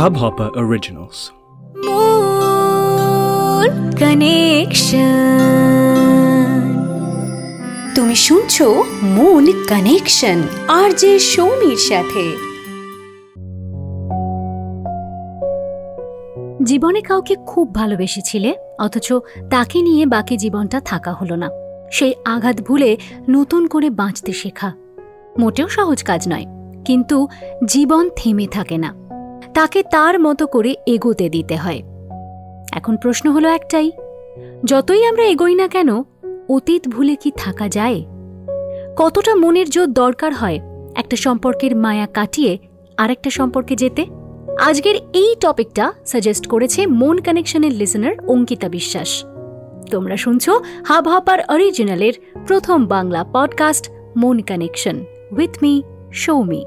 Hubhopper Originals. Moon Connection. তুমি শুনছো moon connection আর যে সৌমির সাথে জীবনে কাউকে খুব ভালোবেসেছিলে, অথচ তাকে নিয়ে বাকি জীবনটা থাকা হলো না সেই আঘাত ভুলে নতুন করে বাঁচতে শেখা মোটেও সহজ কাজ নয়, কিন্তু জীবন থেমে থাকে না তাকে তার মতো করে এগোতে দিতে হয়। এখন প্রশ্ন হলো একটাই, যতই আমরা এগোই না কেন, অতীত ভুলে কি থাকা যায়? কতটা মনের জোর দরকার হয় একটা সম্পর্কের মায়া কাটিয়ে আরেকটা সম্পর্কে যেতে? আজকের এই টপিকটা সাজেস্ট করেছে মন কানেকশনের লিসনার অঙ্কিতা বিশ্বাস। তোমরা শুনছ হাব হাপার অরিজিনালের প্রথম Bangla podcast Mon connection with me Soumi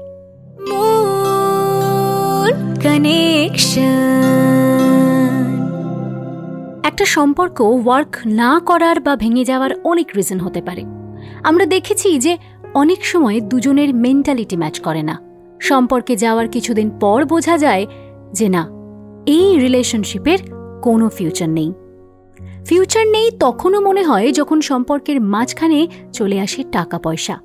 একটা সম্পর্ক ওয়ার্ক না করার বা ভেঙে যাওয়ার অনেক রিজন হতে পারে। আমরা দেখেছি যে অনেক সময় দুজনের মেন্টালিটি ম্যাচ করে না। সম্পর্কে যাওয়ার কিছুদিন পর বোঝা যায় যে না, এই রিলেশনশিপের কোনো ফিউচার নেই। ফিউচার নেই তখনও মনে হয় যখন সম্পর্কের মাঝখানে চলে আসে টাকা পয়সা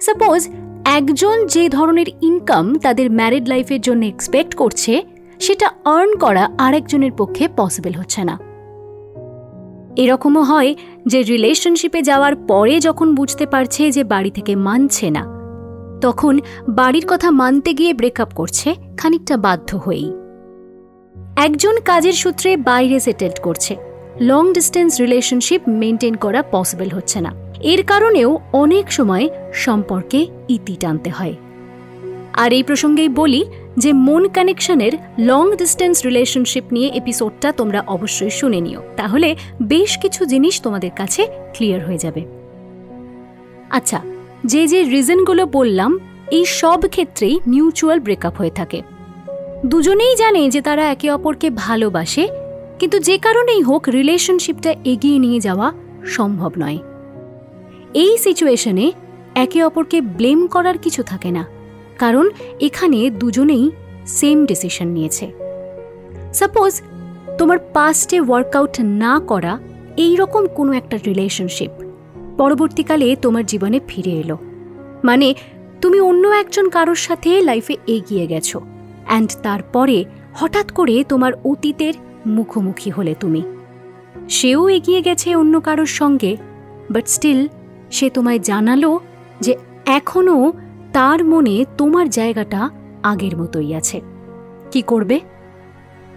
সাপোজ একজন যে ধরনের ইনকাম তাদের ম্যারিড লাইফের জন্য এক্সপেক্ট করছে, সেটা আর্ন করা আরেকজনের পক্ষে পসিবল হচ্ছে না। এরকমও হয় যে রিলেশনশিপে যাওয়ার পরে যখন বুঝতে পারছে যে বাড়ি থেকে মানছে না, তখন বাড়ির কথা মানতে গিয়ে ব্রেকআপ করছে, খানিকটা বাধ্য হয়েই। একজন কাজের সূত্রে বাইরে সেটেলড করছে। লং ডিস্টেন্স রিলেশনশিপ মেনটেন করা পসিবল হচ্ছে না। এর কারণেও অনেক সময় সম্পর্কে ইতি টানতে হয়। আর এই প্রসঙ্গেই বলি যে মন কানেকশনের লং ডিস্টেন্স রিলেশনশিপ নিয়ে এপিসোডটা তোমরা অবশ্যই শুনে নিও। তাহলে বেশ কিছু জিনিস তোমাদের কাছে ক্লিয়ার হয়ে যাবে। আচ্ছা যে যে রিজনগুলো বললাম, এই সব ক্ষেত্রেই মিউচুয়াল ব্রেকআপ হয়ে থাকে। দুজনেই জানে যে তারা একে অপরকে ভালোবাসে, কিন্তু যে কারণেই হোক রিলেশনশিপটা এগিয়ে নিয়ে যাওয়া সম্ভব নয়। এই সিচুয়েশনে একে অপরকে ব্লেম করার কিছু থাকে না। কারণ এখানে দুজনেই সেম ডিসিশন নিয়েছে। সাপোজ তোমার পাস্টে ওয়ার্কআউট না করা এই রকম কোনো একটা রিলেশনশিপ পরবর্তীকালে তোমার জীবনে ফিরে এলো। মানে তুমি অন্য একজন কারোর সাথে লাইফে এগিয়ে গেছো অ্যান্ড তারপরে হঠাৎ করে তোমার অতীতের মুখোমুখি হলে তুমি। সেও এগিয়ে গেছে অন্য কারোর সঙ্গে বাট স্টিল সে তোমায় জানালো যে এখনও তার মনে তোমার জায়গাটা আগের মতোই আছে। কি করবে?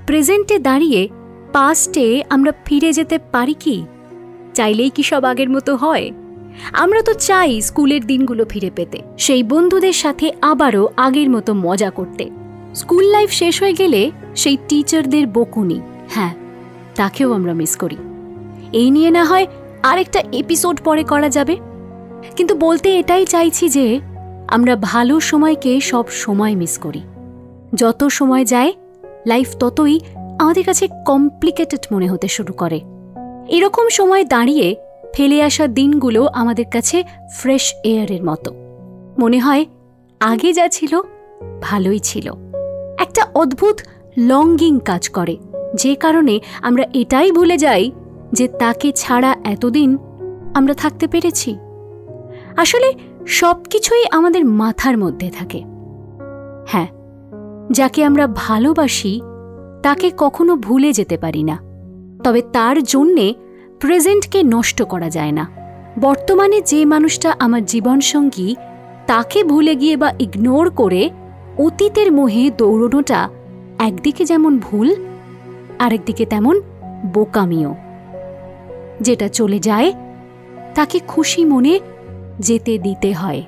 প্রেজেন্টে দাঁড়িয়ে পাস্টে আমরা ফিরে যেতে পারি কি? চাইলেই কি সব আগের মতো হয়? আমরা তো চাই স্কুলের দিনগুলো ফিরে পেতে, সেই বন্ধুদের সাথে আবারও আগের মতো মজা করতে। স্কুল লাইফ শেষ হয়ে গেলে সেই টিচারদের বকুনি হ্যাঁ তাকেও আমরা মিস করি। এই নিয়ে না হয় আরেকটা এপিসোড পরে করা যাবে। কিন্তু বলতে এটাই চাইছি যে, আমরা ভালো সময়কে সব সময় মিস করি। যত সময় যায় লাইফ ততই আমাদের কাছে কমপ্লিকেটেড মনে হতে শুরু করে। এরকম সময় দাঁড়িয়ে ফেলে আসা দিনগুলো আমাদের কাছে ফ্রেশ এয়ারের মতো। মনে হয় আগে যা ছিল, ভালোই ছিল। একটা অদ্ভুত লঙ্গিং কাজ করে। যে কারণে আমরা এটাই ভুলে যাই যে তাকে ছাড়া এতদিন আমরা থাকতে পেরেছি। আসলে সব কিছুই আমাদের মাথার মধ্যে থাকে। হ্যাঁ যাকে আমরা ভালোবাসি, তাকে কখনো ভুলে যেতে পারি না। তবে তার জন্যে প্রেজেন্টকে নষ্ট করা যায় না। বর্তমানে যে মানুষটা আমার জীবনসঙ্গী, তাকে ভুলে গিয়ে বা ইগনোর করে অতীতের মোহে দৌড়নোটা একদিকে যেমন ভুল, আরেকদিকে তেমন বোকামিও। যেটা চলে যায়, তাকে খুশি মনে যেতে দিতে হয়।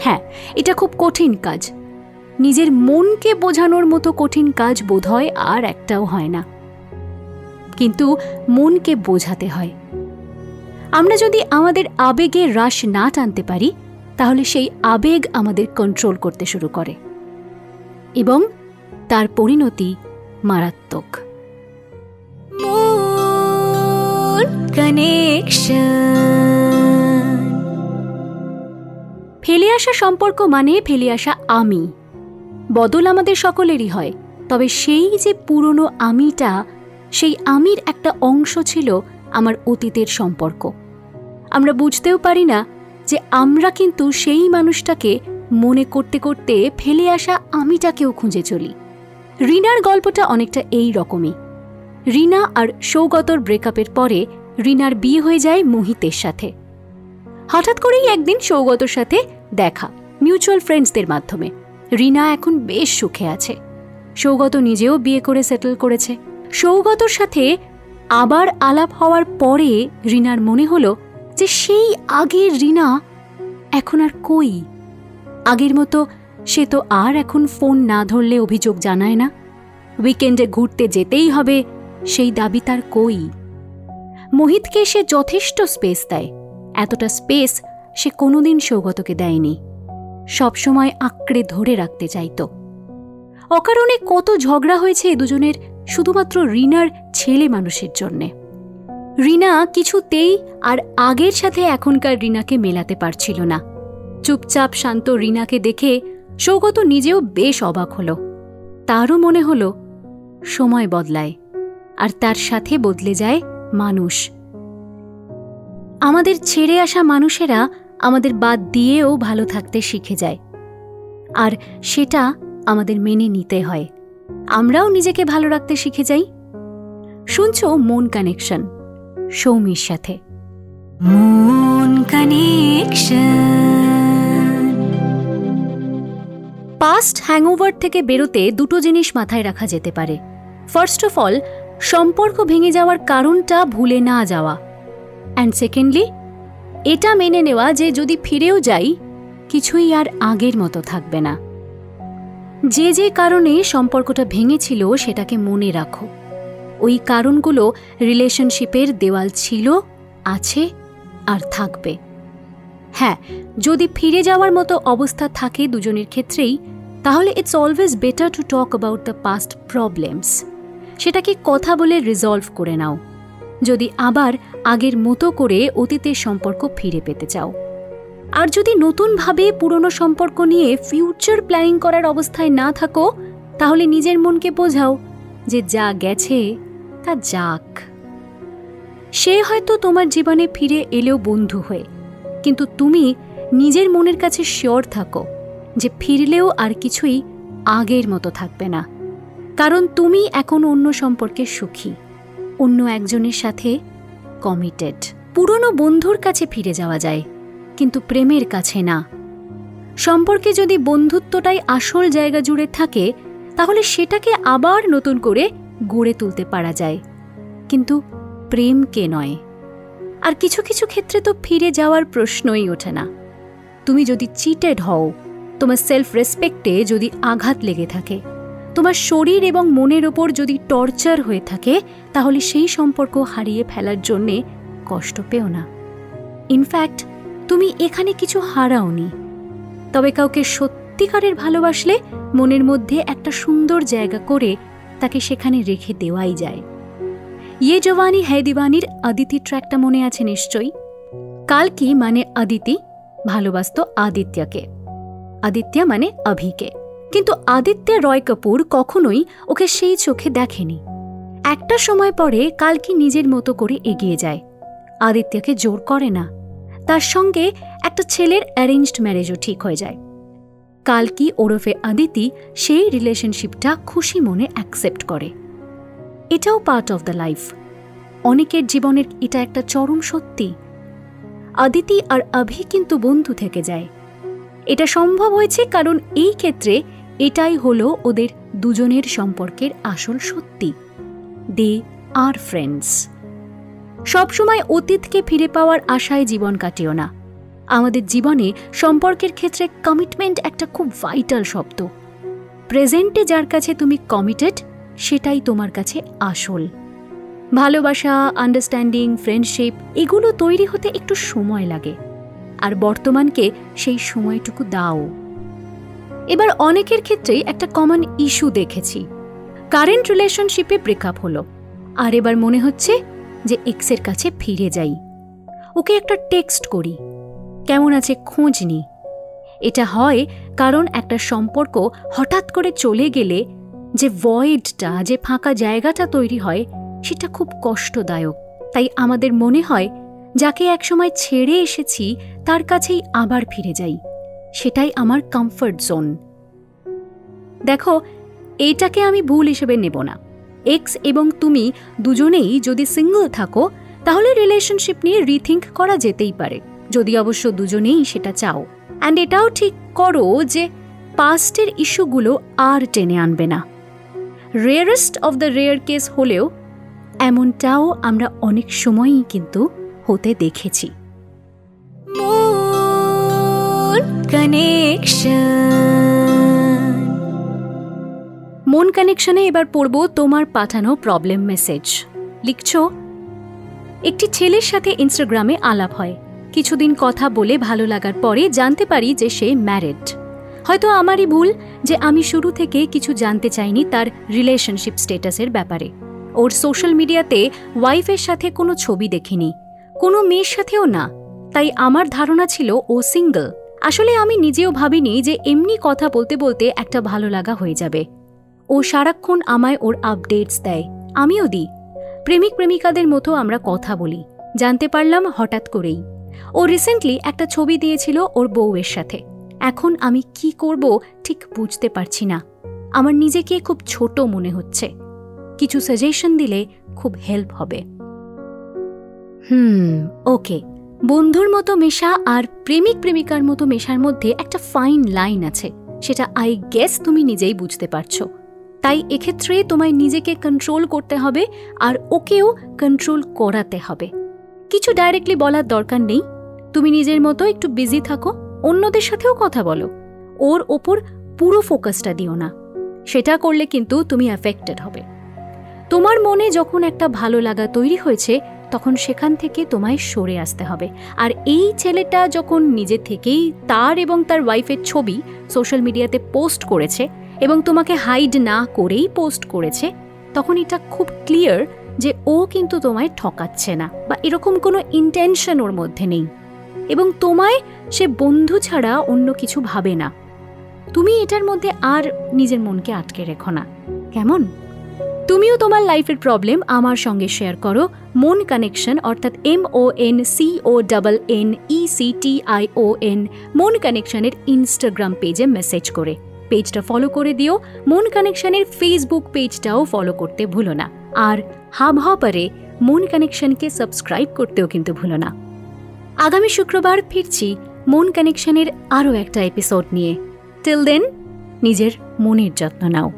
হ্যাঁ এটা খুব কঠিন কাজ। নিজের মনকে বোঝানোর মতো কঠিন কাজ বোধহয় আর একটাও হয় না। কিন্তু মনকে বোঝাতে হয়। আমরা যদি আমাদের আবেগে হ্রাস না টানতে পারি, তাহলে সেই আবেগ আমাদের কন্ট্রোল করতে শুরু করে। এবং তার পরিণতি মারাত্মক। ফেলে আসা সম্পর্ক মানে ফেলে আসা আমি। বদল আমাদের সকলেরই হয়। তবে সেই যে পুরনো আমিটা, সেই আমির একটা অংশ ছিল আমার অতীতের সম্পর্ক। আমরা বুঝতেও পারি না যে আমরা কিন্তু সেই মানুষটাকে মনে করতে করতে ফেলে আসা আমিটাকেও খুঁজে চলি। রিনার গল্পটা অনেকটা এই রকমই। রিনা আর সৌগতর ব্রেকআপের পরে রিনার বিয়ে হয়ে যায় মোহিতের সাথে। হঠাৎ করেই একদিন সৌগতর সাথে দেখা মিউচুয়াল ফ্রেন্ডসদের মাধ্যমে। রিনা এখন বেশ সুখে আছে। সৌগত নিজেও বিয়ে করে সেটেল করেছে। সৌগতর সাথে আবার আলাপ হওয়ার পরে রিনার মনে হলো যে সেই আগের রিনা এখন আর কই। আগের মতো সে তো আর এখন ফোন না ধরলে অভিযোগ জানায় না। উইকেন্ডে ঘুরতে যেতেই হবে, সেই দাবি তার কই। মোহিতকে সে যথেষ্ট স্পেস দেয়। এতটা স্পেস সে কোনোদিন সৌগতকে দেয়নি। সবসময় আঁকড়ে ধরে রাখতে চাইত। অকারণে কত ঝগড়া হয়েছে এ দুজনের শুধুমাত্র রিনার ছেলে মানুষের জন্যে। রিনা কিছুতেই আর আগের সাথে এখনকার রিনাকে মেলাতে পারছিল না। চুপচাপ শান্ত রিনাকে দেখে সৌগত নিজেও বেশ অবাক হল। তারও মনে হল, সময় বদলায়, আর তার সাথে বদলে যায় মানুষ। আমাদের ছেড়ে আসা মানুষেরা আমাদের বাদ দিয়েও ভালো থাকতে শিখে যায়। আর সেটা আমাদের মেনে নিতে হয়। আমরাও নিজেকে ভালো রাখতে শিখে যাই। শুনছ মন কানেকশন সৌমির সাথে। মন কানেকশন। পাস্ট হ্যাংওভার থেকে বেরোতে দুটো জিনিস মাথায় রাখা যেতে পারে। ফার্স্ট অফ অল সম্পর্ক ভেঙে যাওয়ার কারণটা ভুলে না যাওয়া। অ্যান্ড সেকেন্ডলি এটা মেনে নেওয়া যে যদি ফিরেও যাই, কিছুই আর আগের মতো থাকবে না। যে যে কারণে সম্পর্কটা ভেঙেছিল, সেটাকে মনে রাখো। ওই কারণগুলো রিলেশনশিপের দেওয়াল ছিল, আছে, আর থাকবে। হ্যাঁ যদি ফিরে যাওয়ার মতো অবস্থা থাকে দুজনের ক্ষেত্রেই, তাহলে it's always better to talk about the past problems সেটাকে কথা বলে রিজলভ করে নাও। যদি আবার আগের মতো করে অতীতের সম্পর্ক ফিরে পেতে চাও। আর যদি নতুনভাবে পুরনো সম্পর্ক নিয়ে ফিউচার প্ল্যানিং করার অবস্থায় না থাকো, তাহলে নিজের মনকে বোঝাও যে যা গেছে, তা যাক। সে হয়তো তোমার জীবনে ফিরে এলেও বন্ধু হয়ে, কিন্তু তুমি নিজের মনের কাছে শিওর থাকো যে ফিরলেও আর কিছুই আগের মতো থাকবে না। কারণ তুমি এখন অন্য সম্পর্কে সুখী, অন্য একজনের সাথে কমিটেড পুরনো বন্ধুর কাছে ফিরে যাওয়া যায়, কিন্তু প্রেমের কাছে না। সম্পর্কে যদি বন্ধুত্বটাই আসল জায়গা জুড়ে থাকে, তাহলে সেটাকে আবার নতুন করে গড়ে তুলতে পারা যায়। কিন্তু প্রেমকে নয়? আর কিছু কিছু ক্ষেত্রে তো ফিরে যাওয়ার প্রশ্নই ওঠে না। তুমি যদি চিটেড হও, তোমার সেলফ রেসপেক্টে যদি আঘাত লেগে থাকে তোমার শরীর এবং মনের ওপর যদি টর্চার হয়ে থাকে, তাহলে সেই সম্পর্ক হারিয়ে ফেলার জন্যে কষ্ট পেও না। ইনফ্যাক্ট তুমি এখানে কিছু হারাওনি। তবে কাউকে সত্যিকারের ভালোবাসলে মনের মধ্যে একটা সুন্দর জায়গা করে তাকে সেখানে রেখে দেওয়াই যায়। ইয়ে জওয়ানি হ্যায় দিবানির আদিতি ট্র্যাকটা মনে আছে নিশ্চয়ই? কালকি মানে আদিতি? ভালোবাসত আদিত্যকে। আদিত্য মানে অভিকে। কিন্তু আদিত্য রয় কাপুর কখনোই ওকে সেই চোখে দেখেনি। একটা সময় পরে কালকি নিজের মতো করে এগিয়ে যায়। আদিত্যকে জোর করে না। তার সঙ্গে একটা ছেলের অ্যারেঞ্জড ম্যারেজও ঠিক হয়ে যায়। কালকি ওরফে আদিতি সেই রিলেশনশিপটা খুশি মনে অ্যাকসেপ্ট করে। এটাও পার্ট অফ দ্য লাইফ অনেকের জীবনের এটা একটা চরম সত্যি। আদিতি আর আভি কিন্তু বন্ধু থেকে যায়। এটা সম্ভব হয়েছে কারণ এই ক্ষেত্রে এটাই হলো ওদের দুজনের সম্পর্কের আসল সত্যি। দে আর ফ্রেন্ডস সবসময় অতীতকে ফিরে পাওয়ার আশায় জীবন কাটিও না। আমাদের জীবনে সম্পর্কের ক্ষেত্রে কমিটমেন্ট একটা খুব ভাইটাল শব্দ। প্রেজেন্টে যার কাছে তুমি কমিটেড সেটাই তোমার কাছে আসল। ভালোবাসা আন্ডারস্ট্যান্ডিং ফ্রেন্ডশিপ এগুলো তৈরি হতে একটু সময় লাগে। আর বর্তমানকে সেই সময়টুকু দাও। এবার অনেকের ক্ষেত্রেই একটা কমন ইস্যু দেখেছি। কারেন্ট রিলেশনশিপে ব্রেকআপ হলো। আর এবার মনে হচ্ছে যে এক্সের কাছে ফিরে যাই। ওকে একটা টেক্সট করি, কেমন আছে খোঁজ নি? এটা হয় কারণ একটা সম্পর্ক হঠাৎ করে চলে গেলে যে ভয়েডটা যে ফাঁকা জায়গাটা তৈরি হয়, সেটা খুব কষ্টদায়ক। তাই আমাদের মনে হয়, যাকে একসময় ছেড়ে এসেছি, তার কাছেই আবার ফিরে যাই। সেটাই আমার কমফর্ট জোন দেখো, এইটাকে আমি ভুল হিসেবে নেব না। এক্স এবং তুমি দুজনেই যদি সিঙ্গল থাকো, তাহলে রিলেশনশিপ নিয়ে রিথিঙ্ক করা যেতেই পারে। যদি অবশ্য দুজনেই সেটা চাও। অ্যান্ড এটাও ঠিক করো যে পাস্টের ইস্যুগুলো আর টেনে আনবে না। Rarest of the rare case হলেও এমনটাও আমরা অনেক সময়ই কিন্তু হতে দেখেছি। মন কানেকশনে এবার পড়ব তোমার পাঠানো প্রবলেম মেসেজ লিখছ, একটি ছেলের সাথে ইনস্টাগ্রামে আলাপ হয়। কিছুদিন কথা বলে ভালো লাগার পরে জানতে পারি যে সে ম্যারেড হয়তো আমারই ভুল যে আমি শুরু থেকে কিছু জানতে চাইনি তার রিলেশনশিপ স্টেটাসের ব্যাপারে। ওর সোশ্যাল মিডিয়াতে ওয়াইফের সাথে কোনো ছবি দেখিনি। কোনো মেয়ের সাথেও না। তাই আমার ধারণা ছিল ও সিঙ্গল আসলে আমি নিজেও ভাবিনি যে এমনি কথা বলতে বলতে একটা ভালো লাগা হয়ে যাবে। ও সারাক্ষণ আমায় ওর আপডেটস দেয়, আমিও দিই। প্রেমিক প্রেমিকাদের মতো আমরা কথা বলি, জানতে পারলাম হঠাৎ করেই। ও রিসেন্টলি একটা ছবি দিয়েছিল ওর বউয়ের সাথে। এখন আমি কি করব ঠিক বুঝতে পারছি না। আমার নিজেকে খুব ছোট মনে হচ্ছে। কিছু সাজেশন দিলে খুব হেল্প হবে। হুম ওকে বন্ধুর মতো মেশা আর প্রেমিক প্রেমিকার মতো মেশার মধ্যে একটা ফাইন লাইন আছে। সেটা আই গেস তুমি নিজেই বুঝতে পারছ। তাই এক্ষেত্রে তোমায় নিজেকে কন্ট্রোল করতে হবে আর ওকেও কন্ট্রোল করাতে হবে। কিছু ডাইরেক্টলি বলার দরকার নেই। তুমি নিজের মতো একটু বিজি থাকো, অন্যদের সাথেও কথা বলো। ওর ওপর পুরো ফোকাসটা দিও না। সেটা করলে কিন্তু তুমি অ্যাফেক্টেড হবে। তোমার মনে যখন একটা ভালো লাগা তৈরি হয়েছে তখন সেখান থেকে তোমায় সরে আসতে হবে। আর এই ছেলেটা যখন নিজে থেকেই তার এবং তার ওয়াইফের ছবি সোশ্যাল মিডিয়াতে পোস্ট করেছে এবং তোমাকে হাইড না করেই পোস্ট করেছে, তখন এটা খুব ক্লিয়ার যে ও কিন্তু তোমায় ঠকাচ্ছে না বা এরকম কোনো ইন্টেনশন ওর মধ্যে নেই। এবং তোমায় সে বন্ধু ছাড়া অন্য কিছু ভাবে না। তুমি এটার মধ্যে আর নিজের মনকে আটকে রেখো না। কেমন? তুমিও তোমার লাইফের প্রবলেম আমার সঙ্গে শেয়ার করো। মন কানেকশন অর্থাৎ M O N C O double N E C T I O N Mon কানেকশনের Instagram পেজে মেসেজ করে। পেজটা ফলো করে দিও। মন কানেকশনের ফেসবুক পেজটাও ফলো করতে ভুলো না। আর হাব হপারে মন কানেকশনকে সাবস্ক্রাইব করতেও কিন্তু ভুলো না। আগামী শুক্রবার ফিরছি মন কানেকশনের আরও একটা এপিসোড নিয়ে। টিল দেন নিজের মনের যত্ন নাও।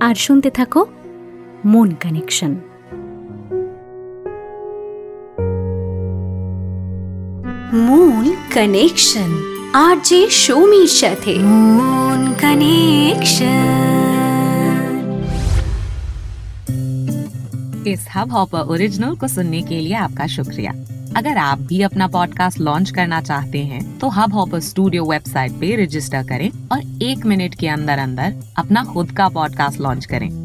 আর শুনতে থাকো মন কানেকশন মন কানেকশন আর যে সৌমির সাথে মন কানেকশন इस हब हॉपर ओरिजिनल को सुनने के लिए आपका शुक्रिया अगर आप भी अपना पॉडकास्ट लॉन्च करना चाहते हैं तो हब हॉपर स्टूडियो वेबसाइट पे रजिस्टर करें और एक मिनट के अंदर अंदर अपना खुद का पॉडकास्ट लॉन्च करें